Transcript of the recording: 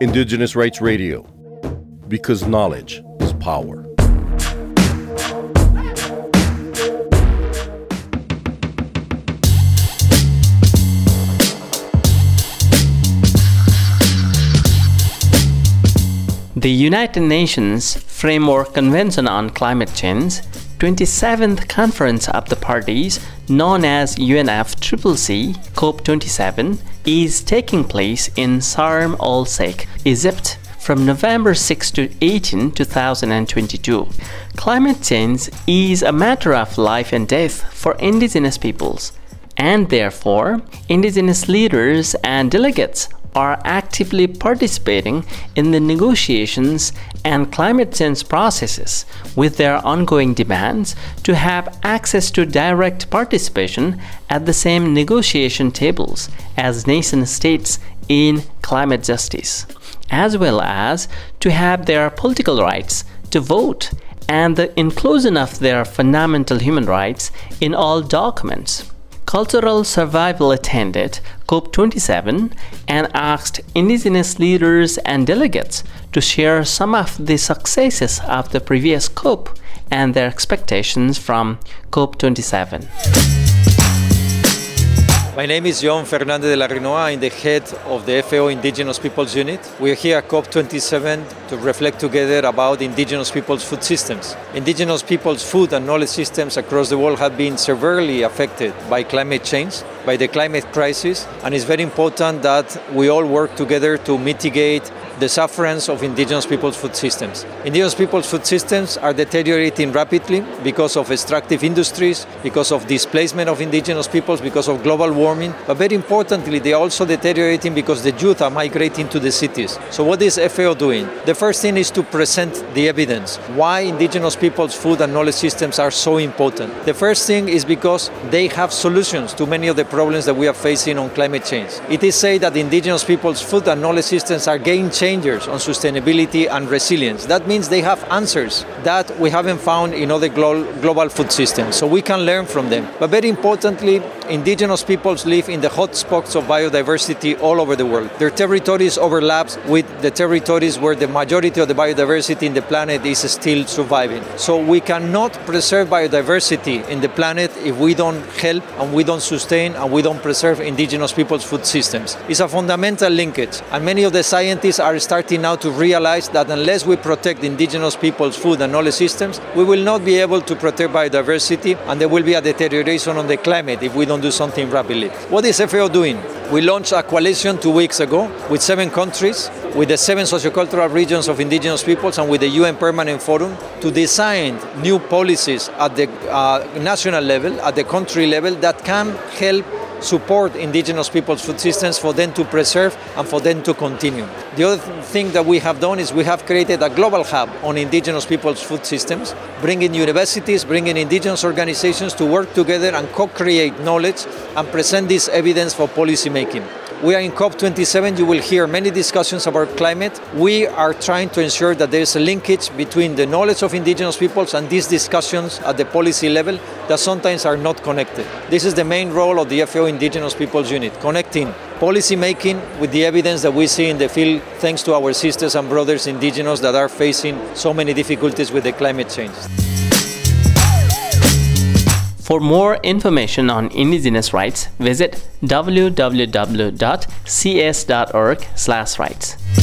Indigenous Rights Radio, because knowledge is power. The United Nations Framework Convention on Climate Change, 27th Conference of the Parties, known as UNFCCC COP27, is taking place in Sharm el Sheikh, Egypt, from November 6 to 18, 2022. Climate change is a matter of life and death for indigenous peoples, and therefore, indigenous leaders and delegates are actively participating in the negotiations and climate change processes with their ongoing demands to have access to direct participation at the same negotiation tables as nation states in climate justice, as well as to have their political rights to vote and the inclusion of their fundamental human rights in all documents. Cultural Survival attended COP27 and asked indigenous leaders and delegates to share some of the successes of the previous COP and their expectations from COP27. My name is Yon Fernandez de Larrinoa. I'm the head of the FAO Indigenous Peoples Unit. We're here at COP27 to reflect together about indigenous peoples' food systems. Indigenous peoples' food and knowledge systems across the world have been severely affected by climate change, by the climate crisis, and it's very important that we all work together to mitigate the sufferance of indigenous people's food systems. Indigenous people's food systems are deteriorating rapidly because of extractive industries, because of displacement of indigenous peoples, because of global warming, but very importantly, they are also deteriorating because the youth are migrating to the cities. So, what is FAO doing? The first thing is to present the evidence why indigenous people's food and knowledge systems are so important. The first thing is because they have solutions to many of the problems that we are facing on climate change. It is said that indigenous people's food and knowledge systems are game changers on sustainability and resilience. That means they have answers that we haven't found in other glo- global food systems. So we can learn from them. But very importantly, indigenous peoples live in the hotspots of biodiversity all over the world. Their territories overlap with the territories where the majority of the biodiversity in the planet is still surviving. So we cannot preserve biodiversity in the planet if we don't help and we don't sustain and we don't preserve indigenous people's food systems. It's a fundamental linkage, and many of the scientists are starting now to realize that unless we protect indigenous people's food and knowledge systems, we will not be able to protect biodiversity, and there will be a deterioration on the climate if we don't do something rapidly. What is FAO doing? We launched a coalition two weeks ago with seven countries, with the seven sociocultural regions of indigenous peoples, and with the UN Permanent Forum to design new policies at the uh, national level, at the country level, that can help support indigenous people's food systems for them to preserve and for them to continue. The other thing that we have done is we have created a global hub on indigenous people's food systems, bringing universities, bringing indigenous organizations to work together and co-create knowledge and present this evidence for policy making. We are in COP27. You will hear many discussions about climate. We are trying to ensure that there is a linkage between the knowledge of indigenous peoples and these discussions at the policy level that sometimes are not connected. This is the main role of the FAO Indigenous Peoples Unit, connecting policy making with the evidence that we see in the field thanks to our sisters and brothers indigenous that are facing so many difficulties with the climate change. For more information on indigenous rights, visit www.cs.org/rights.